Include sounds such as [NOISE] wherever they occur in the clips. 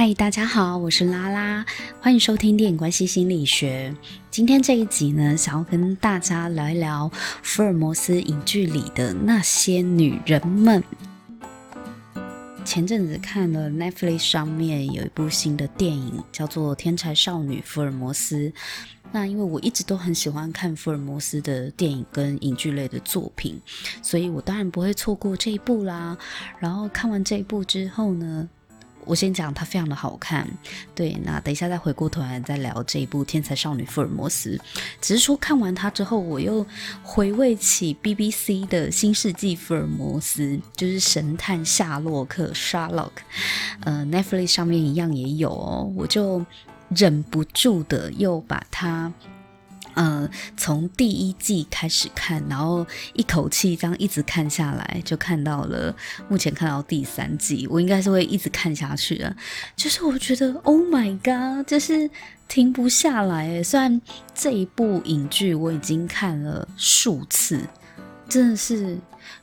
嗨，大家好，我是拉拉，欢迎收听电影关系心理学。今天这一集呢，想要跟大家聊一聊福尔摩斯影剧里的那些女人们。前阵子看了 Netflix 上面有一部新的电影，叫做《天才少女福尔摩斯》。那因为我一直都很喜欢看福尔摩斯的电影跟影剧类的作品，所以我当然不会错过这一部啦。然后看完这一部之后呢，我先讲它非常的好看，对，那等一下再回过头来再聊这一部《天才少女福尔摩斯》。只是说看完它之后，我又回味起 BBC 的《新世纪福尔摩斯》，就是神探夏洛克 （Sherlock），呃，Netflix 上面一样也有哦，我就忍不住的又把它。呃，从第一季开始看，然后一口气这样一直看下来，就看到了目前看到第三季，我应该是会一直看下去的。就是我觉得，Oh my God，就是停不下来。虽然这一部影剧我已经看了数次，真的是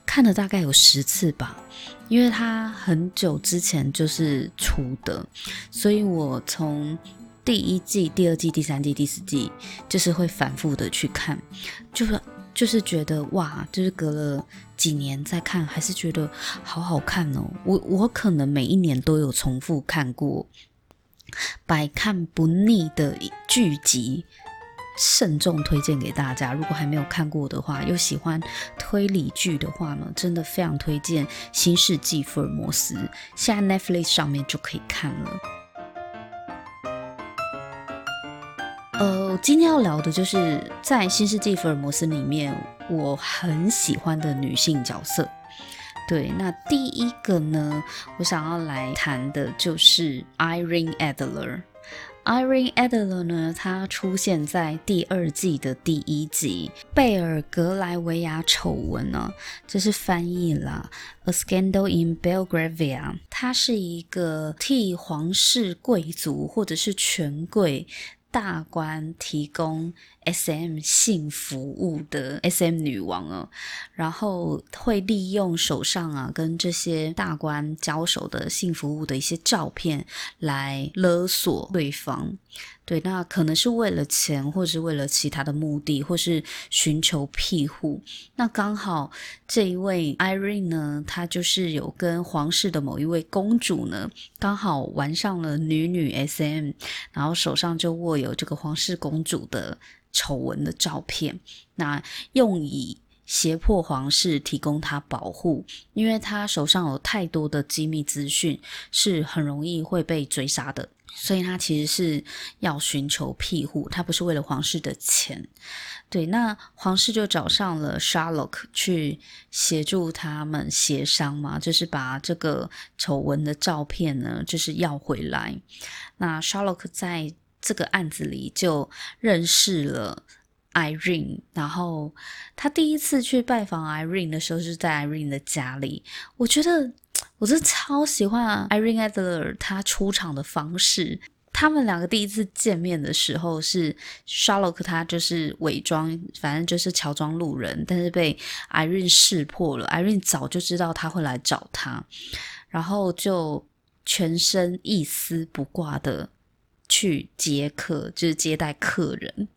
看了大概有十次吧，因为它很久之前就是出的，所以我从。第一季、第二季、第三季、第四季，就是会反复的去看，就是就是觉得哇，就是隔了几年再看，还是觉得好好看哦。我我可能每一年都有重复看过，百看不腻的剧集，慎重推荐给大家。如果还没有看过的话，又喜欢推理剧的话呢，真的非常推荐《新世纪福尔摩斯》，现在 Netflix 上面就可以看了。呃，今天要聊的就是在《新世纪福尔摩斯》里面，我很喜欢的女性角色。对，那第一个呢，我想要来谈的就是 Irene Adler。Irene Adler 呢，她出现在第二季的第一集《贝尔格莱维亚丑闻》呢，这是翻译啦，《A Scandal in Belgravia》。她是一个替皇室贵族或者是权贵。大官提供 SM 性服务的 SM 女王哦，然后会利用手上啊跟这些大官交手的性服务的一些照片来勒索对方。对，那可能是为了钱，或是为了其他的目的，或是寻求庇护。那刚好这一位 Irene 呢，她就是有跟皇室的某一位公主呢，刚好玩上了女女 SM，然后手上就握有这个皇室公主的丑闻的照片，那用以胁迫皇室提供他保护，因为他手上有太多的机密资讯，是很容易会被追杀的。所以他其实是要寻求庇护，他不是为了皇室的钱。对，那皇室就找上了 Sherlock 去协助他们协商嘛，就是把这个丑闻的照片呢，就是要回来。那 Sherlock 在这个案子里就认识了 Irene，然后他第一次去拜访 Irene 的时候是在 Irene 的家里，我觉得。我是超喜欢 Irene Adler 她出场的方式。他们两个第一次见面的时候是 Sherlock，他就是伪装，反正就是乔装路人，但是被 Irene 识破了。Irene 早就知道他会来找他，然后就全身一丝不挂的去接客，就是接待客人。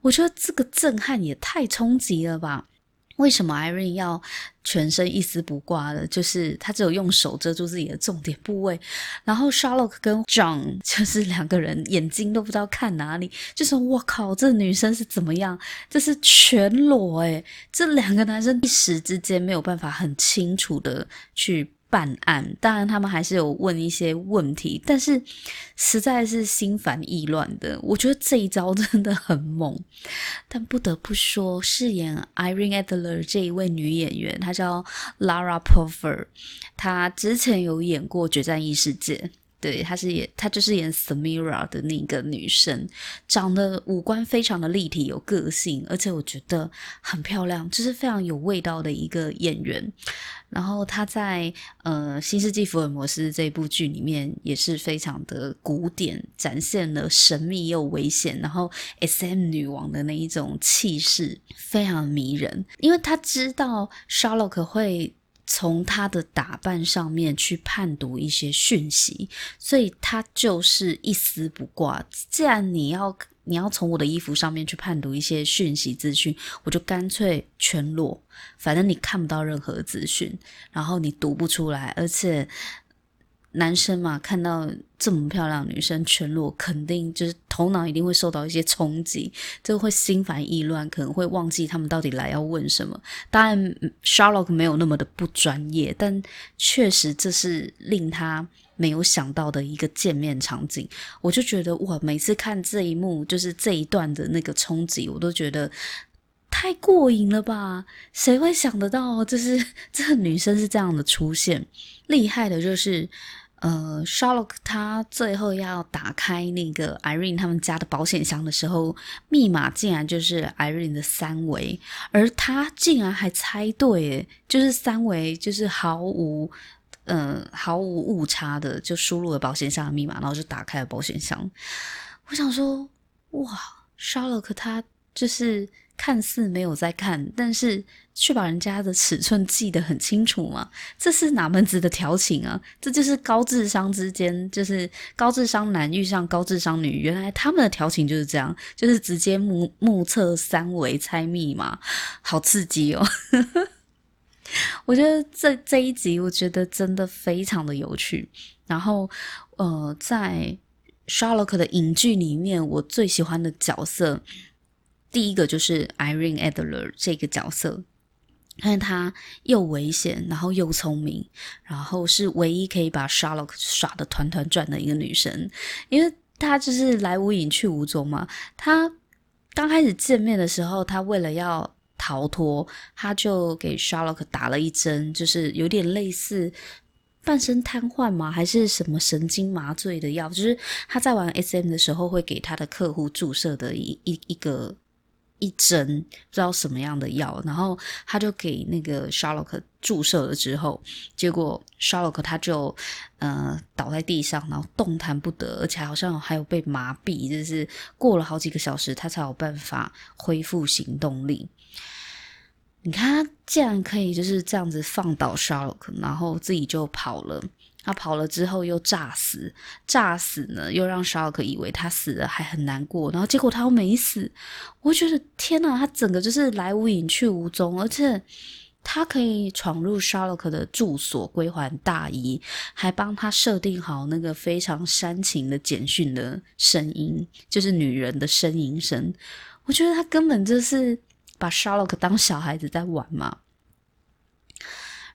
我觉得这个震撼也太冲击了吧！为什么 Irene 要全身一丝不挂的？就是他只有用手遮住自己的重点部位，然后 Sherlock 跟 John 就是两个人眼睛都不知道看哪里，就说：“我靠，这女生是怎么样？这是全裸诶，这两个男生一时之间没有办法很清楚的去。”办案，当然他们还是有问一些问题，但是实在是心烦意乱的。我觉得这一招 [LAUGHS] 真的很猛，但不得不说，饰演 Irene Adler 这一位女演员，她叫 Lara Pulver，她之前有演过《决战异世界》。对，她是演，她就是演 Samira 的那个女生，长得五官非常的立体，有个性，而且我觉得很漂亮，就是非常有味道的一个演员。然后她在呃《新世纪福尔摩斯》这部剧里面也是非常的古典，展现了神秘又危险，然后 SM 女王的那一种气势，非常迷人。因为她知道 Sherlock 会。从他的打扮上面去判读一些讯息，所以他就是一丝不挂。既然你要你要从我的衣服上面去判读一些讯息资讯，我就干脆全裸，反正你看不到任何资讯，然后你读不出来，而且。男生嘛，看到这么漂亮女生全裸，肯定就是头脑一定会受到一些冲击，就会心烦意乱，可能会忘记他们到底来要问什么。当然，Sherlock 没有那么的不专业，但确实这是令他没有想到的一个见面场景。我就觉得哇，每次看这一幕，就是这一段的那个冲击，我都觉得太过瘾了吧？谁会想得到，就是 [LAUGHS] 这个女生是这样的出现？厉害的就是。呃，Sherlock 他最后要打开那个 Irene 他们家的保险箱的时候，密码竟然就是 Irene 的三围，而他竟然还猜对，就是三围，就是毫无，嗯，毫无误差的就输入了保险箱的密码，然后就打开了保险箱。我想说，哇烧了！可他就是。看似没有在看，但是却把人家的尺寸记得很清楚嘛？这是哪门子的调情啊？这就是高智商之间，就是高智商男遇上高智商女，原来他们的调情就是这样，就是直接目目测三维猜密码，好刺激哦！[LAUGHS] 我觉得这这一集，我觉得真的非常的有趣。然后，呃，在 Sherlock 的影剧里面，我最喜欢的角色。第一个就是 Irene Adler 这个角色，因为她又危险，然后又聪明，然后是唯一可以把 Sherlock 耍得团团转的一个女生。因为她就是来无影去无踪嘛。她刚开始见面的时候，她为了要逃脱，他就给 Sherlock 打了一针，就是有点类似半身瘫痪吗？还是什么神经麻醉的药？就是他在玩 SM 的时候会给他的客户注射的一一一个。一针不知道什么样的药，然后他就给那个夏洛克注射了之后，结果 Sherlock 他就呃倒在地上，然后动弹不得，而且好像还有被麻痹，就是过了好几个小时他才有办法恢复行动力。你看他竟然可以就是这样子放倒 Sherlock，然后自己就跑了。他跑了之后又炸死，炸死呢又让 Sherlock 以为他死了还很难过，然后结果他又没死。我觉得天哪，他整个就是来无影去无踪，而且他可以闯入 Sherlock 的住所归还大衣，还帮他设定好那个非常煽情的简讯的声音，就是女人的呻吟声。我觉得他根本就是把 Sherlock 当小孩子在玩嘛。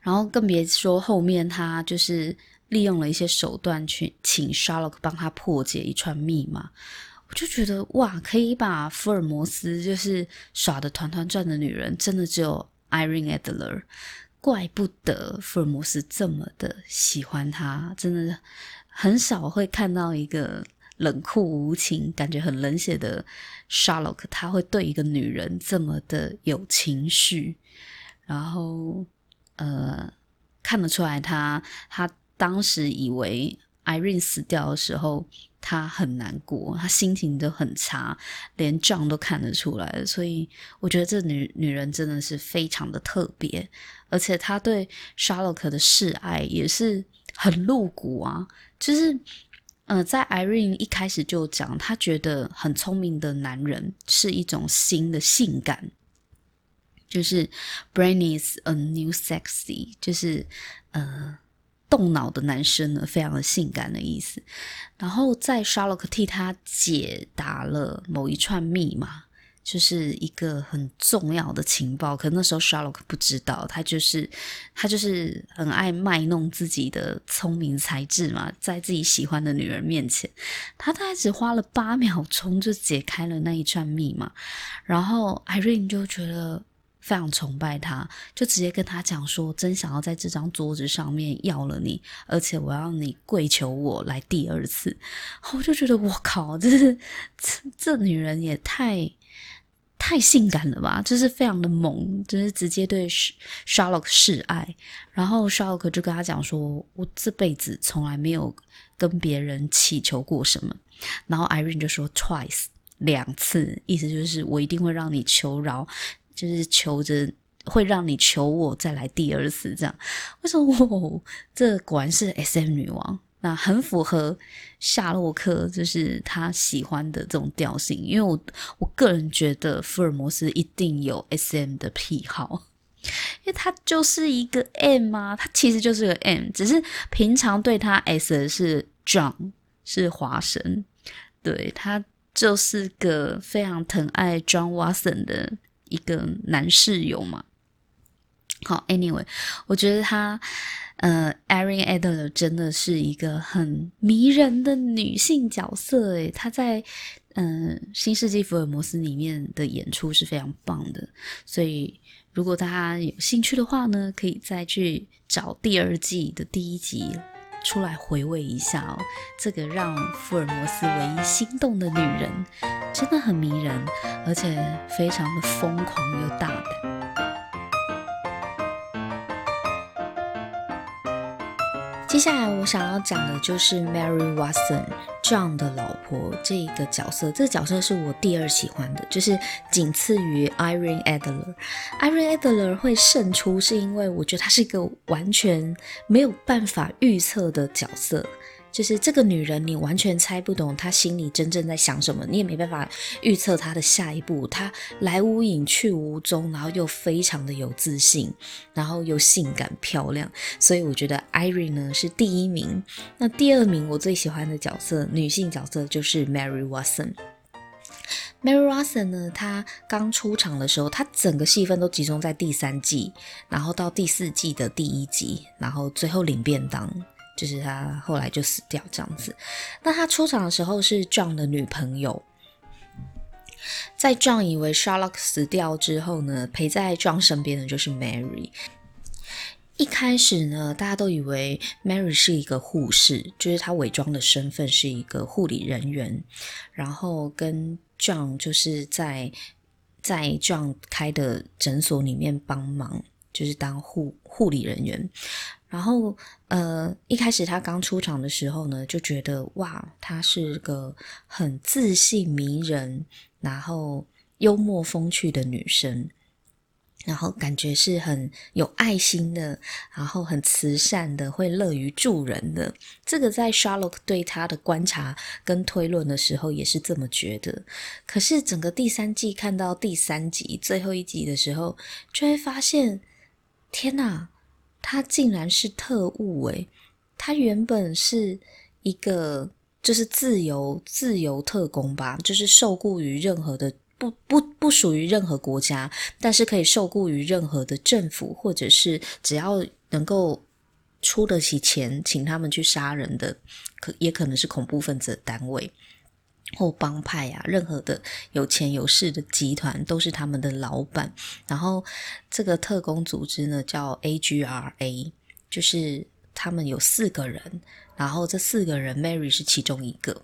然后更别说后面他就是。利用了一些手段去请 Sherlock 帮他破解一串密码，我就觉得哇，可以把福尔摩斯就是耍的团团转的女人，真的只有 Irene Adler，怪不得福尔摩斯这么的喜欢她，真的很少会看到一个冷酷无情、感觉很冷血的 Sherlock，他会对一个女人这么的有情绪，然后呃，看得出来他他。当时以为 Irene 死掉的时候，他很难过，他心情都很差，连 John 都看得出来。所以我觉得这女女人真的是非常的特别，而且她对 Sherlock 的示爱也是很露骨啊。就是呃，在 Irene 一开始就讲，她觉得很聪明的男人是一种新的性感，就是 Brain is a new sexy，就是呃。动脑的男生呢，非常的性感的意思。然后在 Sherlock 替他解答了某一串密码，就是一个很重要的情报。可那时候 Sherlock 不知道，他就是他就是很爱卖弄自己的聪明才智嘛，在自己喜欢的女人面前，他大概只花了八秒钟就解开了那一串密码。然后 Irene 就觉得。非常崇拜他，就直接跟他讲说：“真想要在这张桌子上面要了你，而且我要你跪求我来第二次。”我就觉得我靠，这是这这女人也太太性感了吧！就是非常的猛，就是直接对 Sherlock 示爱。然后 Sherlock 就跟他讲说：“我这辈子从来没有跟别人祈求过什么。”然后 Irene 就说：“Twice，两次，意思就是我一定会让你求饶。”就是求着会让你求我再来第二次这样。为什么？哦，这果然是 SM 女王。那很符合夏洛克，就是他喜欢的这种调性。因为我我个人觉得福尔摩斯一定有 SM 的癖好，因为他就是一个 M 啊，他其实就是个 M，只是平常对他 S 是 John，是华生，对，他就是个非常疼爱 John Watson 的一个男室友嘛。好，Anyway，我觉得他。呃，Erin Adler 真的是一个很迷人的女性角色诶，她在嗯《新世纪福尔摩斯》里面的演出是非常棒的，所以如果大家有兴趣的话呢，可以再去找第二季的第一集出来回味一下哦。这个让福尔摩斯唯一心动的女人真的很迷人，而且非常的疯狂又大胆。接下来我想要讲的就是 Mary Watson，John 的老婆这个角色。这个角色是我第二喜欢的，就是仅次于 Irene Adler。Irene Adler 会胜出，是因为我觉得她是一个完全没有办法预测的角色。就是这个女人，你完全猜不懂她心里真正在想什么，你也没办法预测她的下一步。她来无影去无踪，然后又非常的有自信，然后又性感漂亮，所以我觉得 Irene 呢是第一名。那第二名我最喜欢的角色，女性角色就是 Mary Watson。Mary Watson 呢，她刚出场的时候，她整个戏份都集中在第三季，然后到第四季的第一集，然后最后领便当。就是他后来就死掉这样子。那他出场的时候是 John 的女朋友，在 John 以为 Sherlock 死掉之后呢，陪在 John 身边的就是 Mary。一开始呢，大家都以为 Mary 是一个护士，就是她伪装的身份是一个护理人员，然后跟 John 就是在在 John 开的诊所里面帮忙，就是当护护理人员。然后，呃，一开始他刚出场的时候呢，就觉得哇，她是个很自信、迷人，然后幽默风趣的女生，然后感觉是很有爱心的，然后很慈善的，会乐于助人的。这个在 Sherlock 对她的观察跟推论的时候也是这么觉得。可是整个第三季看到第三集最后一集的时候，就会发现，天哪！他竟然是特务诶，他原本是一个就是自由自由特工吧，就是受雇于任何的不不不属于任何国家，但是可以受雇于任何的政府，或者是只要能够出得起钱请他们去杀人的，可也可能是恐怖分子的单位。或帮派啊，任何的有钱有势的集团都是他们的老板。然后这个特工组织呢，叫 AGRA，就是他们有四个人，然后这四个人 Mary 是其中一个。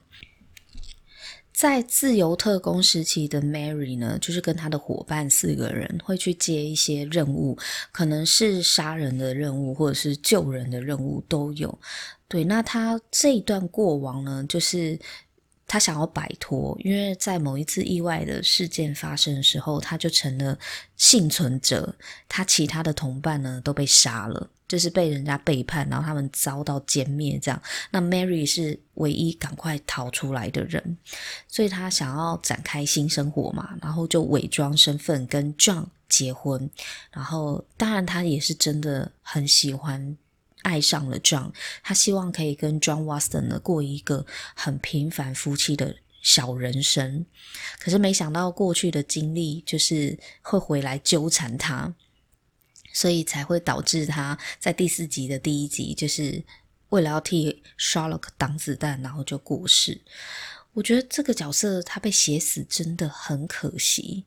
在自由特工时期的 Mary 呢，就是跟他的伙伴四个人会去接一些任务，可能是杀人的任务，或者是救人的任务都有。对，那他这一段过往呢，就是。他想要摆脱，因为在某一次意外的事件发生的时候，他就成了幸存者。他其他的同伴呢都被杀了，就是被人家背叛，然后他们遭到歼灭。这样，那 Mary 是唯一赶快逃出来的人，所以他想要展开新生活嘛，然后就伪装身份跟 John 结婚。然后，当然他也是真的很喜欢。爱上了 John，他希望可以跟 John Watson 呢过一个很平凡夫妻的小人生，可是没想到过去的经历就是会回来纠缠他，所以才会导致他在第四集的第一集，就是为了要替 Sherlock 挡子弹，然后就过世。我觉得这个角色他被写死真的很可惜，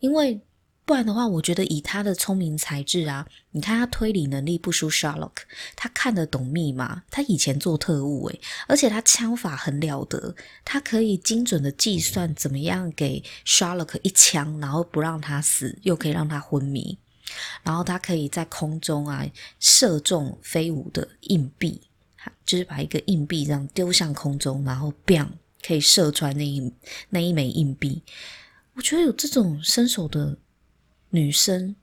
因为。不然的话，我觉得以他的聪明才智啊，你看他推理能力不输 Sherlock，他看得懂密码，他以前做特务诶，而且他枪法很了得，他可以精准的计算怎么样给 Sherlock 一枪，然后不让他死，又可以让他昏迷，然后他可以在空中啊射中飞舞的硬币，就是把一个硬币这样丢向空中，然后 bang 可以射穿那一那一枚硬币。我觉得有这种身手的。女生，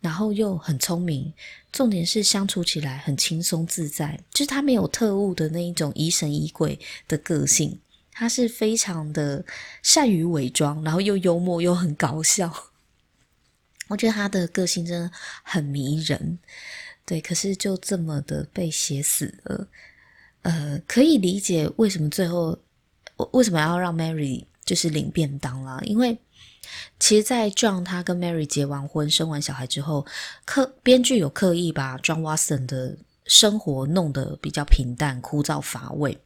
然后又很聪明，重点是相处起来很轻松自在，就是她没有特务的那一种疑神疑鬼的个性，她是非常的善于伪装，然后又幽默又很搞笑。我觉得她的个性真的很迷人，对，可是就这么的被写死了。呃，可以理解为什么最后为什么要让 Mary 就是领便当啦，因为其实，在 John 他跟 Mary 结完婚、生完小孩之后，刻编剧有刻意把 John Watson 的生活弄得比较平淡、枯燥乏味。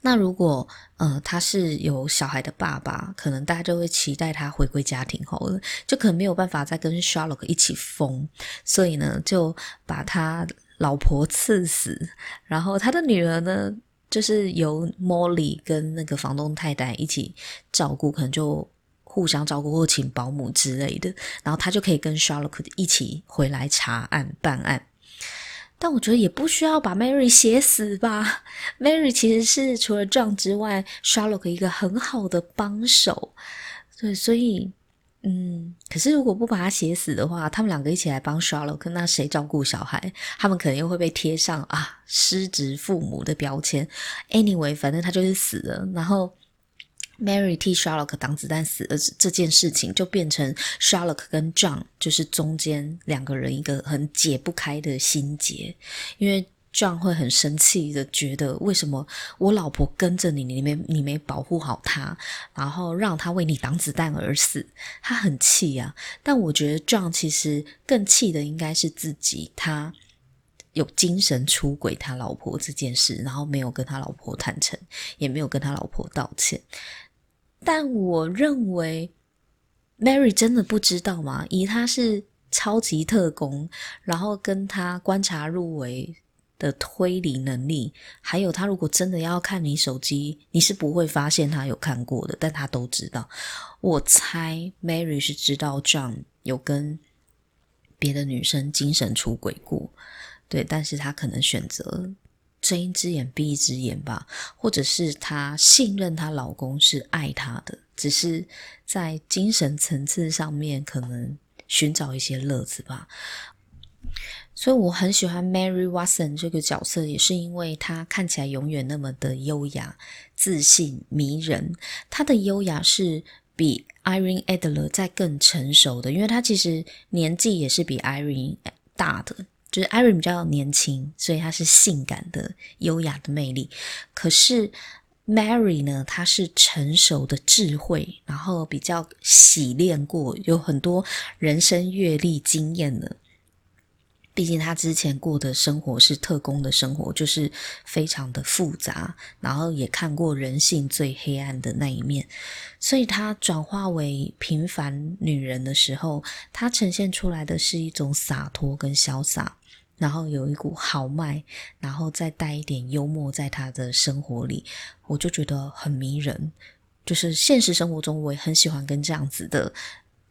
那如果呃他是有小孩的爸爸，可能大家就会期待他回归家庭后，就可能没有办法再跟 Sherlock 一起疯，所以呢就把他老婆刺死，然后他的女儿呢就是由 Molly 跟那个房东太太一起照顾，可能就互相照顾或请保姆之类的，然后他就可以跟 Sherlock 一起回来查案办案。但我觉得也不需要把 Mary 写死吧。[LAUGHS] Mary 其实是除了 John 之外，Sherlock 一个很好的帮手。对，所以，嗯，可是如果不把他写死的话，他们两个一起来帮 Sherlock，那谁照顾小孩？他们可能又会被贴上啊失职父母的标签。Anyway，反正他就是死了，然后。Mary 替 Sherlock 挡子弹死了这件事情，就变成 Sherlock 跟 John 就是中间两个人一个很解不开的心结，因为 John 会很生气的觉得，为什么我老婆跟着你，你没你没保护好她，然后让她为你挡子弹而死，他很气啊。但我觉得 John 其实更气的应该是自己，他有精神出轨他老婆这件事，然后没有跟他老婆坦诚，也没有跟他老婆道歉。但我认为，Mary 真的不知道吗？以他是超级特工，然后跟他观察入微的推理能力，还有他如果真的要看你手机，你是不会发现他有看过的，但他都知道。我猜 Mary 是知道 John 有跟别的女生精神出轨过，对，但是他可能选择。睁一只眼闭一只眼吧，或者是她信任她老公是爱她的，只是在精神层次上面可能寻找一些乐子吧。所以我很喜欢 Mary Watson 这个角色，也是因为她看起来永远那么的优雅、自信、迷人。她的优雅是比 Irene Adler 再更成熟的，因为她其实年纪也是比 Irene 大的。就是 Irene 比较年轻，所以她是性感的、优雅的魅力。可是 Mary 呢，她是成熟的智慧，然后比较洗练过，有很多人生阅历经验的。毕竟她之前过的生活是特工的生活，就是非常的复杂，然后也看过人性最黑暗的那一面。所以她转化为平凡女人的时候，她呈现出来的是一种洒脱跟潇洒。然后有一股豪迈，然后再带一点幽默在他的生活里，我就觉得很迷人。就是现实生活中，我也很喜欢跟这样子的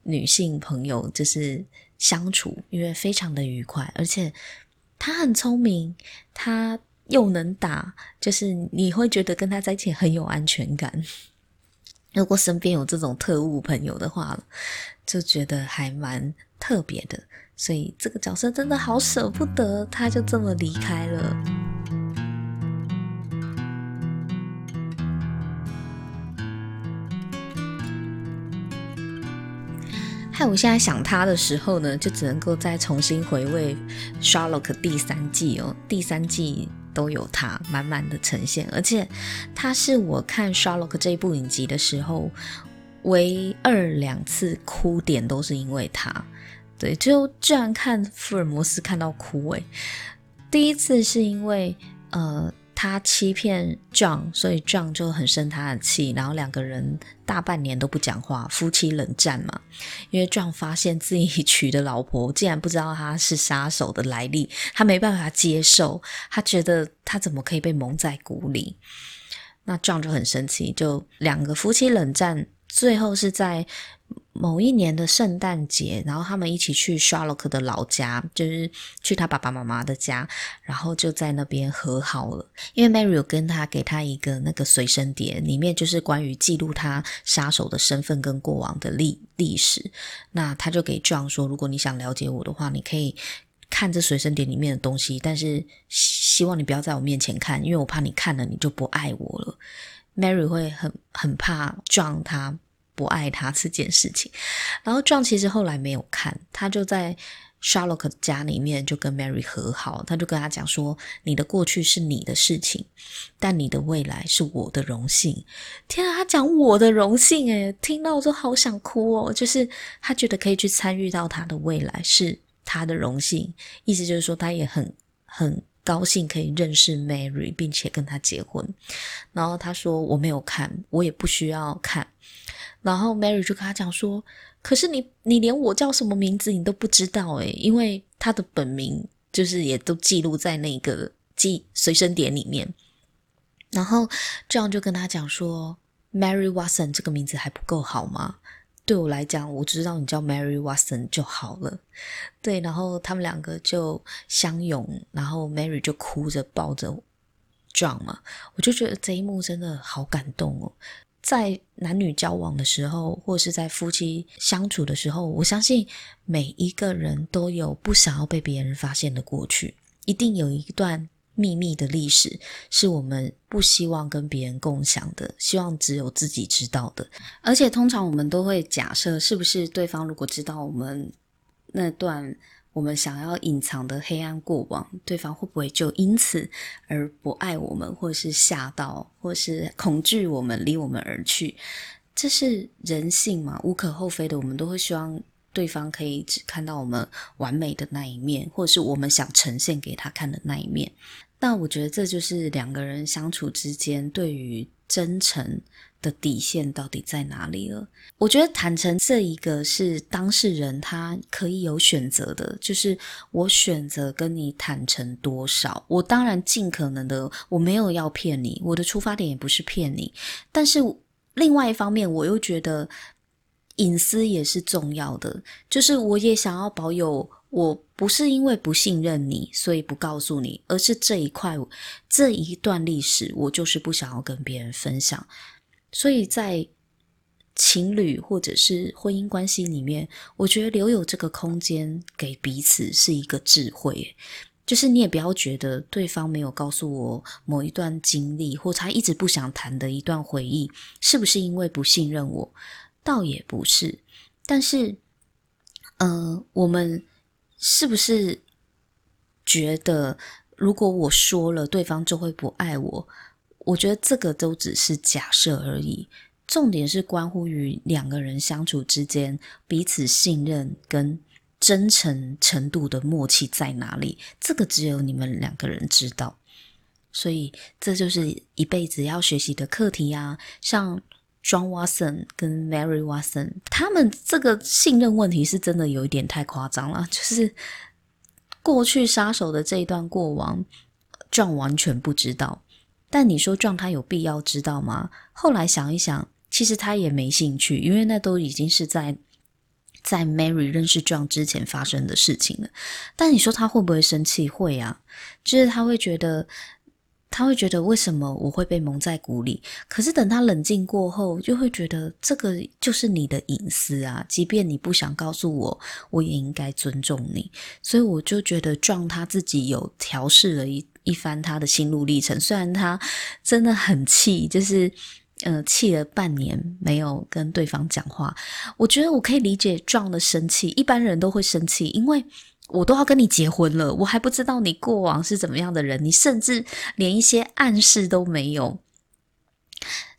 女性朋友就是相处，因为非常的愉快，而且她很聪明，她又能打，就是你会觉得跟她在一起很有安全感。[LAUGHS] 如果身边有这种特务朋友的话，就觉得还蛮特别的。所以这个角色真的好舍不得，他就这么离开了。害我现在想他的时候呢，就只能够再重新回味《Sherlock》第三季哦，第三季都有他满满的呈现，而且他是我看《Sherlock》这部影集的时候唯二两次哭点都是因为他。对，就居然看福尔摩斯看到哭诶。第一次是因为呃他欺骗 John，所以 John 就很生他的气，然后两个人大半年都不讲话，夫妻冷战嘛。因为 John 发现自己娶的老婆竟然不知道他是杀手的来历，他没办法接受，他觉得他怎么可以被蒙在鼓里？那 John 就很生气，就两个夫妻冷战，最后是在。某一年的圣诞节，然后他们一起去 Sherlock 的老家，就是去他爸爸妈妈的家，然后就在那边和好了。因为 Mary 有跟他给他一个那个随身碟，里面就是关于记录他杀手的身份跟过往的历历史。那他就给 John 说，如果你想了解我的话，你可以看这随身碟里面的东西，但是希望你不要在我面前看，因为我怕你看了你就不爱我了。Mary 会很很怕撞他。不爱他这件事情，然后 John 其实后来没有看，他就在 Sherlock 家里面就跟 Mary 和好，他就跟他讲说：“你的过去是你的事情，但你的未来是我的荣幸。”天啊，他讲我的荣幸，诶，听到我都好想哭哦。就是他觉得可以去参与到他的未来是他的荣幸，意思就是说他也很很高兴可以认识 Mary，并且跟他结婚。然后他说：“我没有看，我也不需要看。”然后 Mary 就跟他讲说：“可是你，你连我叫什么名字你都不知道诶，因为他的本名就是也都记录在那个记随身碟里面。”然后 John 就跟他讲说：“Mary Watson 这个名字还不够好吗？对我来讲，我知道你叫 Mary Watson 就好了。”对，然后他们两个就相拥，然后 Mary 就哭着抱着 John 嘛，我就觉得这一幕真的好感动哦。在男女交往的时候，或是在夫妻相处的时候，我相信每一个人都有不想要被别人发现的过去，一定有一段秘密的历史是我们不希望跟别人共享的，希望只有自己知道的。而且通常我们都会假设，是不是对方如果知道我们那段。我们想要隐藏的黑暗过往，对方会不会就因此而不爱我们，或是吓到，或是恐惧我们离我们而去？这是人性嘛，无可厚非的。我们都会希望对方可以只看到我们完美的那一面，或是我们想呈现给他看的那一面。那我觉得这就是两个人相处之间对于真诚的底线到底在哪里了？我觉得坦诚这一个是当事人他可以有选择的，就是我选择跟你坦诚多少，我当然尽可能的，我没有要骗你，我的出发点也不是骗你，但是另外一方面，我又觉得隐私也是重要的，就是我也想要保有，我不是因为不信任你，所以不告诉你，而是这一块这一段历史，我就是不想要跟别人分享。所以在情侣或者是婚姻关系里面，我觉得留有这个空间给彼此是一个智慧。就是你也不要觉得对方没有告诉我某一段经历，或他一直不想谈的一段回忆，是不是因为不信任我？倒也不是。但是，呃，我们是不是觉得如果我说了，对方就会不爱我？我觉得这个都只是假设而已，重点是关乎于两个人相处之间彼此信任跟真诚程度的默契在哪里，这个只有你们两个人知道。所以这就是一辈子要学习的课题啊！像 John Watson 跟 Mary Watson，他们这个信任问题是真的有一点太夸张了，就是过去杀手的这一段过往，John 完全不知道。但你说撞他有必要知道吗？后来想一想，其实他也没兴趣，因为那都已经是在在 Mary 认识撞之前发生的事情了。但你说他会不会生气？会啊，就是他会觉得，他会觉得为什么我会被蒙在鼓里？可是等他冷静过后，就会觉得这个就是你的隐私啊，即便你不想告诉我，我也应该尊重你。所以我就觉得撞他自己有调试了一。一番他的心路历程，虽然他真的很气，就是呃气了半年没有跟对方讲话。我觉得我可以理解 John 的生气，一般人都会生气，因为我都要跟你结婚了，我还不知道你过往是怎么样的人，你甚至连一些暗示都没有，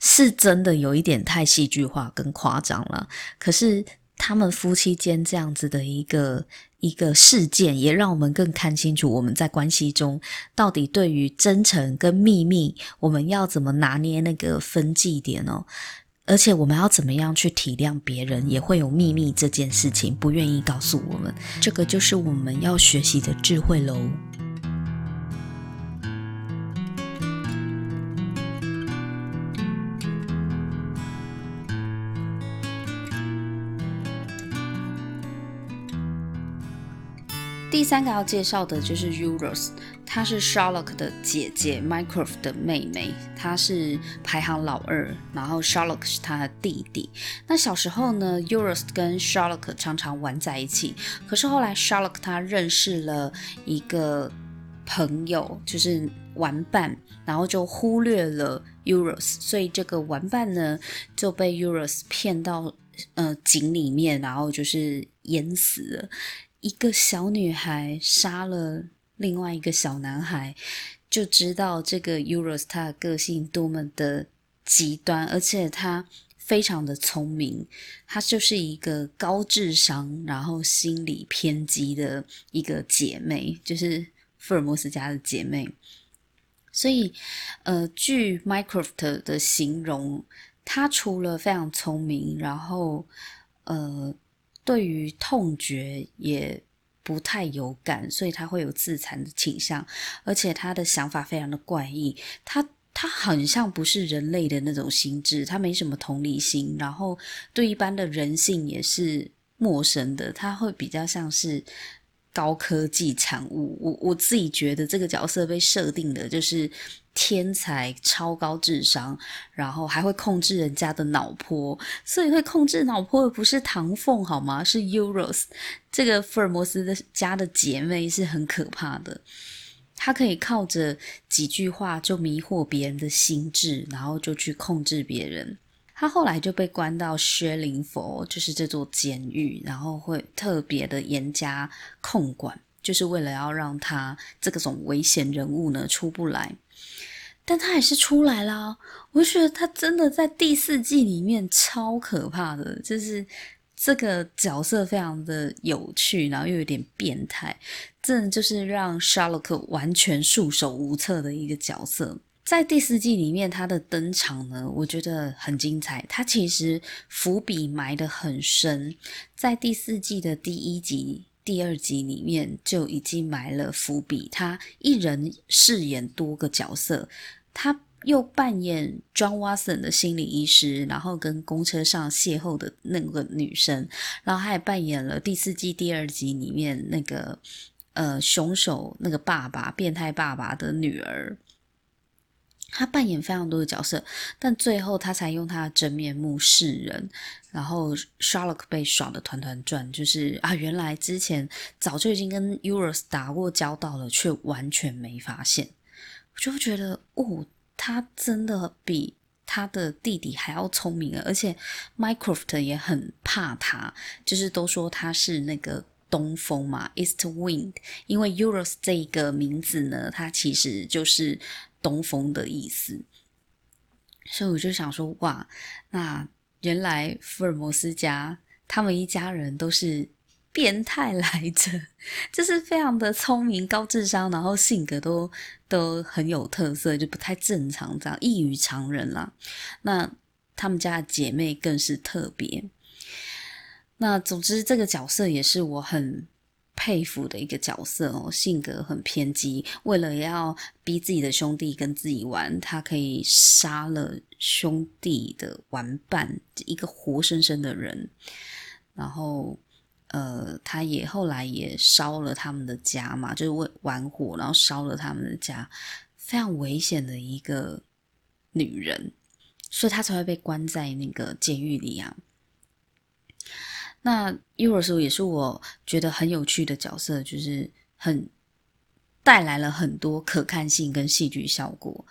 是真的有一点太戏剧化跟夸张了。可是他们夫妻间这样子的一个。一个事件也让我们更看清楚我们在关系中到底对于真诚跟秘密，我们要怎么拿捏那个分际点哦？而且我们要怎么样去体谅别人也会有秘密这件事情，不愿意告诉我们，这个就是我们要学习的智慧喽。第三个要介绍的就是 Euros，她是 Sherlock 的姐姐，Mycroft 的妹妹，她是排行老二，然后 Sherlock 是她的弟弟。那小时候呢，Euros 跟 Sherlock 常常玩在一起，可是后来 Sherlock 他认识了一个朋友，就是玩伴，然后就忽略了 Euros，所以这个玩伴呢就被 Euros 骗到呃井里面，然后就是淹死了。一个小女孩杀了另外一个小男孩，就知道这个 Euros 他的个性多么的极端，而且他非常的聪明，他就是一个高智商，然后心理偏激的一个姐妹，就是福尔摩斯家的姐妹。所以，呃，据 Mycroft 的形容，她除了非常聪明，然后，呃。对于痛觉也不太有感，所以他会有自残的倾向，而且他的想法非常的怪异。他他很像不是人类的那种心智，他没什么同理心，然后对一般的人性也是陌生的。他会比较像是高科技产物。我我自己觉得这个角色被设定的就是。天才，超高智商，然后还会控制人家的脑波，所以会控制脑波的不是唐凤好吗？是 Euros，这个福尔摩斯的家的姐妹是很可怕的。她可以靠着几句话就迷惑别人的心智，然后就去控制别人。他后来就被关到薛灵佛，就是这座监狱，然后会特别的严加控管，就是为了要让他这个种危险人物呢出不来。但他还是出来啦，我就觉得他真的在第四季里面超可怕的，就是这个角色非常的有趣，然后又有点变态，真的就是让 Sherlock 完全束手无策的一个角色。在第四季里面，他的登场呢，我觉得很精彩。他其实伏笔埋得很深，在第四季的第一集。第二集里面就已经埋了伏笔，他一人饰演多个角色，他又扮演 John Watson 的心理医师，然后跟公车上邂逅的那个女生，然后他也扮演了第四季第二集里面那个呃凶手那个爸爸变态爸爸的女儿。他扮演非常多的角色，但最后他才用他的真面目示人，然后 Sherlock 被耍得团团转，就是啊，原来之前早就已经跟 Euros 打过交道了，却完全没发现。我就觉得，哦，他真的比他的弟弟还要聪明，而且 Mycroft 也很怕他，就是都说他是那个东风嘛，East Wind，因为 Euros 这一个名字呢，它其实就是。东风的意思，所以我就想说，哇，那原来福尔摩斯家他们一家人都是变态来着，[LAUGHS] 就是非常的聪明、高智商，然后性格都都很有特色，就不太正常，这样异于常人啦。那他们家的姐妹更是特别。那总之，这个角色也是我很。佩服的一个角色哦，性格很偏激，为了要逼自己的兄弟跟自己玩，他可以杀了兄弟的玩伴，一个活生生的人。然后，呃，他也后来也烧了他们的家嘛，就是为玩火，然后烧了他们的家，非常危险的一个女人，所以他才会被关在那个监狱里啊。那 Euros 也是我觉得很有趣的角色，就是很带来了很多可看性跟戏剧效果。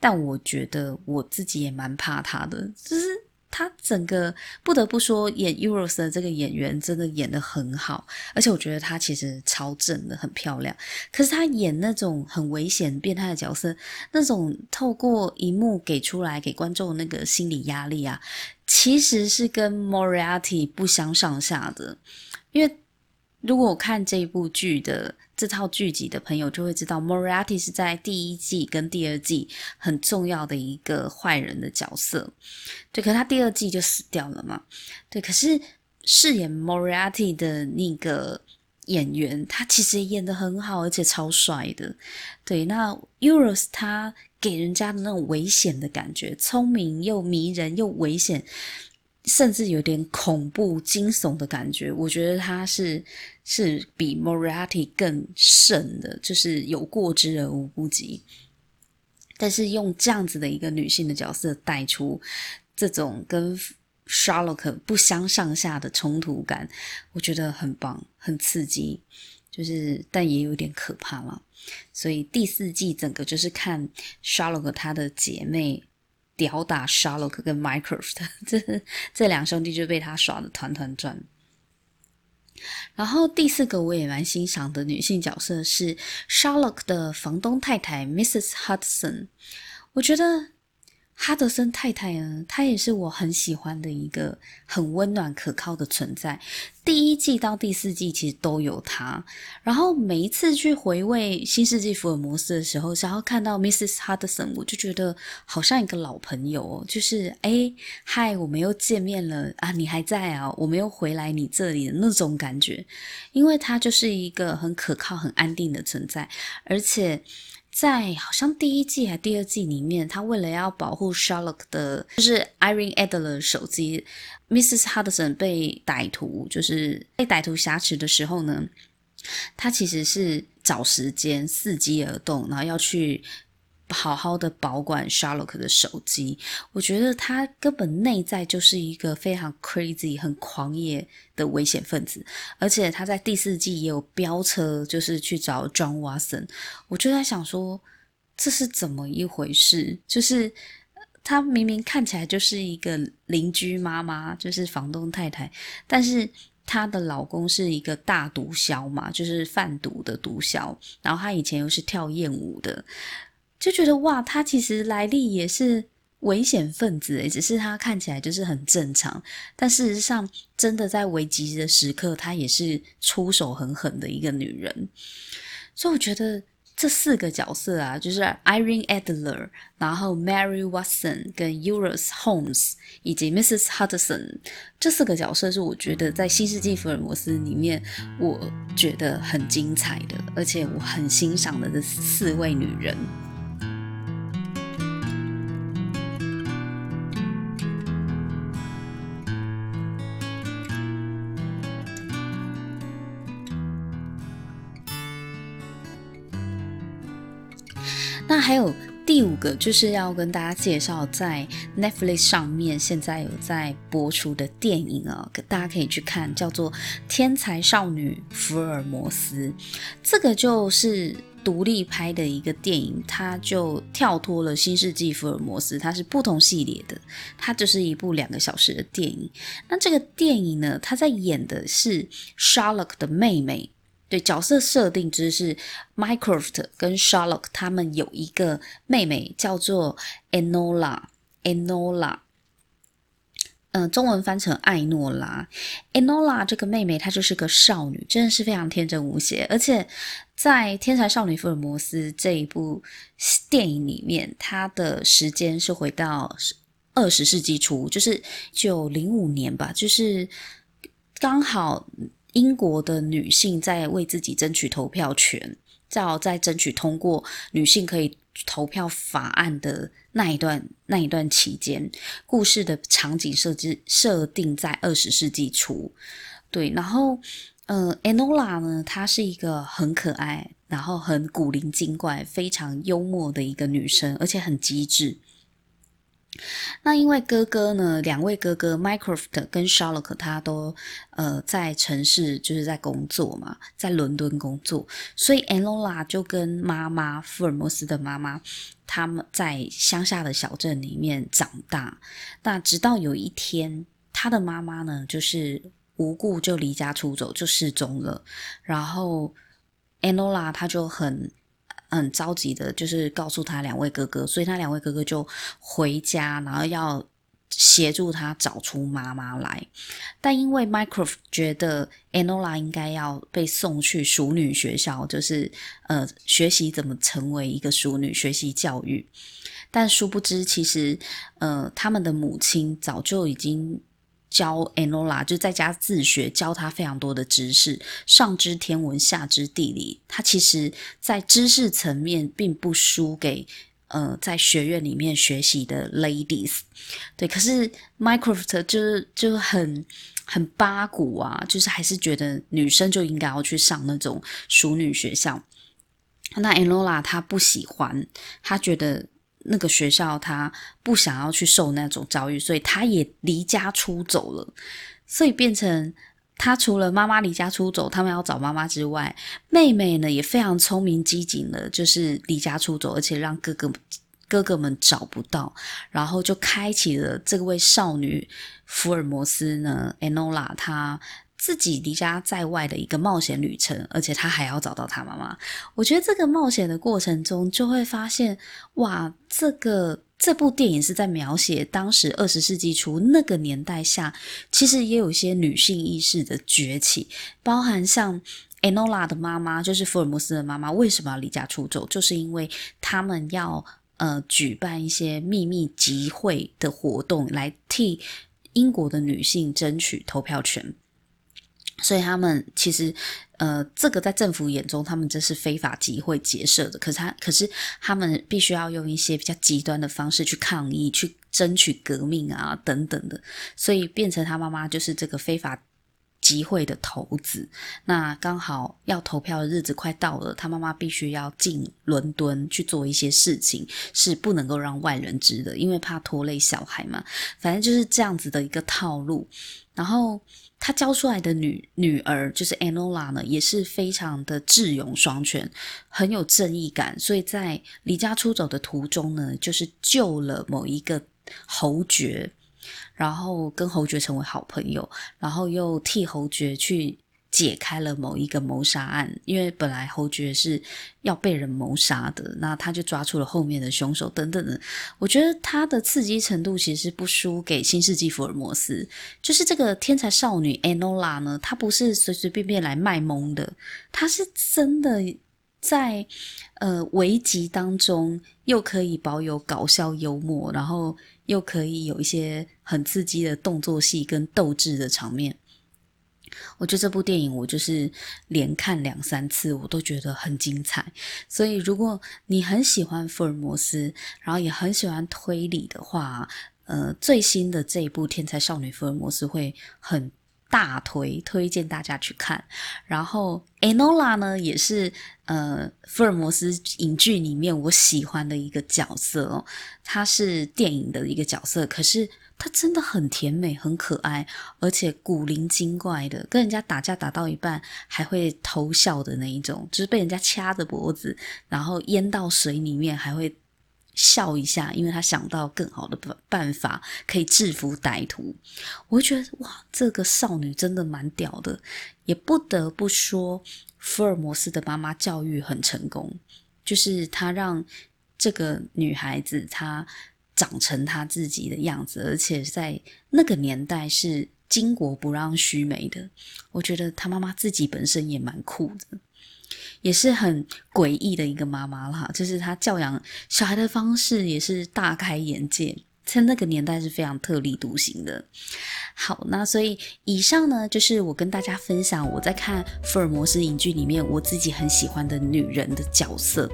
但我觉得我自己也蛮怕他的，就是。他整个不得不说，演 Euros 的这个演员真的演得很好，而且我觉得他其实超正的，很漂亮。可是他演那种很危险、变态的角色，那种透过荧幕给出来给观众那个心理压力啊，其实是跟 Moriarty 不相上下的，因为。如果我看这部剧的这套剧集的朋友就会知道，Moriarty 是在第一季跟第二季很重要的一个坏人的角色。对，可他第二季就死掉了嘛。对，可是饰演 Moriarty 的那个演员，他其实演得很好，而且超帅的。对，那 Euros 他给人家的那种危险的感觉，聪明又迷人又危险。甚至有点恐怖惊悚的感觉。我觉得他是是比 Moriarty 更甚的，就是有过之而无不及。但是用这样子的一个女性的角色带出这种跟 Sherlock 不相上下的冲突感，我觉得很棒，很刺激，就是但也有点可怕了。所以第四季整个就是看 Sherlock 他的姐妹吊打 Sherlock 跟 Mycroft，[LAUGHS] 这这两兄弟就被他耍的团团转。然后第四个我也蛮欣赏的女性角色是 Sherlock 的房东太太 Mrs. Hudson，我觉得。哈德森太太呢，她也是我很喜欢的一个很温暖可靠的存在。第一季到第四季其实都有她。然后每一次去回味《新世纪福尔摩斯》的时候，想要看到 Mrs. Hudson，我就觉得好像一个老朋友哦，就是哎，嗨，我们又见面了啊，你还在啊，我们又回来你这里的那种感觉。因为她就是一个很可靠、很安定的存在，而且。在好像第一季还第二季里面，他为了要保护 Sherlock 的，就是 Irene Adler 手机，Mrs. Hudson 被歹徒就是被歹徒挟持的时候呢，他其实是找时间伺机而动，然后要去。好好的保管 Sherlock 的手机，我觉得他根本内在就是一个非常 crazy、很狂野的危险分子，而且他在第四季也有飙车，就是去找 John Watson。我就在想说，这是怎么一回事？就是他明明看起来就是一个邻居妈妈，就是房东太太，但是她的老公是一个大毒枭嘛，就是贩毒的毒枭，然后他以前又是跳艳舞的。就觉得哇，他其实来历也是危险分子诶，只是他看起来就是很正常，但事实上，真的在危急的时刻，他也是出手很狠的一个女人。所以我觉得这四个角色啊，就是 Irene Adler，然后 Mary Watson 跟 Eustace Holmes 以及 Mrs. Hudson 这四个角色，是我觉得在《新世纪福尔摩斯》里面，我觉得很精彩的，而且我很欣赏的这四位女人。还有第五个，就是要跟大家介绍在 Netflix 上面现在有在播出的电影啊，大家可以去看，叫做《天才少女福尔摩斯》。这个就是独立拍的一个电影，它就跳脱了《新世纪福尔摩斯》，它是不同系列的，它就是一部两个小时的电影。那这个电影呢，它在演的是 Sherlock 的妹妹。对，角色设定就是 Mycroft 跟 Sherlock 他们有一个妹妹叫做 Enola，Enola，嗯、中文翻成艾诺拉。Enola 这个妹妹她就是个少女，真的是非常天真无邪。而且在《天才少女福尔摩斯》这一部电影里面，她的时间是回到二十世纪初，就是九零五年吧，就是刚好。英国的女性在为自己争取投票权，叫在争取通过女性可以投票法案的那一段那一段期间，故事的场景设置设定在二十世纪初。对，然后呃，Enola 呢，她是一个很可爱，然后很古灵精怪、非常幽默的一个女生，而且很机智。那因为哥哥呢，两位哥哥 Mycroft 跟 Sherlock 他都呃在城市就是在工作嘛，在伦敦工作，所以 Enola 就跟妈妈福尔摩斯的妈妈他们在乡下的小镇里面长大。那直到有一天，他的妈妈呢就是无故就离家出走，就失踪了。然后 Enola 他就很。很着急的，就是告诉他两位哥哥，所以他两位哥哥就回家，然后要协助他找出妈妈来。但因为 Mycroft 觉得 Enola 应该要被送去淑女学校，就是呃学习怎么成为一个淑女，学习教育。但殊不知，其实呃他们的母亲早就已经。教 Enola 就在家自学，教他非常多的知识，上知天文，下知地理。他其实，在知识层面并不输给呃在学院里面学习的 ladies，对，可是 Microft 就是就很很八股啊，就是还是觉得女生就应该要去上那种淑女学校。那 Enola 她不喜欢，她觉得那个学校她不想要去受那种教育，所以她也离家出走了。所以变成她除了妈妈离家出走，他们要找妈妈之外，妹妹呢也非常聪明机警的，就是离家出走，而且让哥哥哥哥们找不到，然后就开启了这位少女福尔摩斯呢，Enola 她。自己离家在外的一个冒险旅程，而且他还要找到他妈妈。我觉得这个冒险的过程中，就会发现，哇，这个这部电影是在描写当时二十世纪初那个年代下，其实也有一些女性意识的崛起，包含像 Enola 的妈妈，就是福尔摩斯的妈妈，为什么要离家出走？就是因为他们要呃举办一些秘密集会的活动，来替英国的女性争取投票权。所以他们其实，呃，这个在政府眼中，他们这是非法集会结社的。可是他，可是他们必须要用一些比较极端的方式去抗议，去争取革命啊，等等的。所以变成他妈妈就是这个非法集会的头子。那刚好要投票的日子快到了，他妈妈必须要进伦敦去做一些事情，是不能够让外人知的，因为怕拖累小孩嘛。反正就是这样子的一个套路。然后。他教出来的女女儿就是 Anola 呢，也是非常的智勇双全，很有正义感，所以在离家出走的途中呢，就是救了某一个侯爵，然后跟侯爵成为好朋友，然后又替侯爵去。解开了某一个谋杀案，因为本来侯爵是要被人谋杀的，那他就抓出了后面的凶手等等的。我觉得他的刺激程度其实不输给《新世纪福尔摩斯》，就是这个天才少女 Enola 呢，她不是随随便便来卖萌的，她是真的在呃危急当中又可以保有搞笑幽默，然后又可以有一些很刺激的动作戏跟斗智的场面。我觉得这部电影我就是连看两三次，我都觉得很精彩。所以如果你很喜欢福尔摩斯，然后也很喜欢推理的话，呃，最新的这一部《天才少女福尔摩斯》会很大推，推荐大家去看。然后 Enola 呢，也是呃福尔摩斯影剧里面我喜欢的一个角色哦，他是电影的一个角色，可是。她真的很甜美，很可爱，而且古灵精怪的，跟人家打架打到一半还会偷笑的那一种，就是被人家掐着脖子，然后淹到水里面还会笑一下，因为她想到更好的办办法可以制服歹徒。我觉得哇，这个少女真的蛮屌的，也不得不说，福尔摩斯的妈妈教育很成功，就是她让这个女孩子她。长成他自己的样子，而且在那个年代是巾帼不让须眉的。我觉得他妈妈自己本身也蛮酷的，也是很诡异的一个妈妈啦。就是她教养小孩的方式也是大开眼界，在那个年代是非常特立独行的。好，那所以以上呢，就是我跟大家分享我在看福尔摩斯影剧里面我自己很喜欢的女人的角色。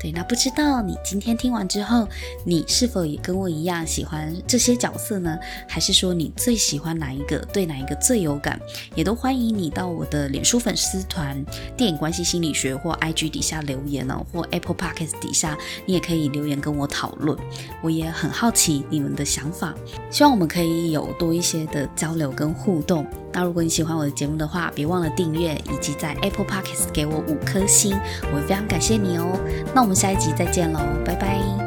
对，那不知道你今天听完之后，你是否也跟我一样喜欢这些角色呢？还是说你最喜欢哪一个，对哪一个最有感？也都欢迎你到我的脸书粉丝团“电影关系心理学”或 IG 底下留言哦，或 Apple Podcast 底下，你也可以留言跟我讨论。我也很好奇你们的想法，希望我们可以有多一些的。交流跟互动。那如果你喜欢我的节目的话，别忘了订阅以及在 Apple Podcast 给我五颗星，我会非常感谢你哦。那我们下一集再见喽，拜拜。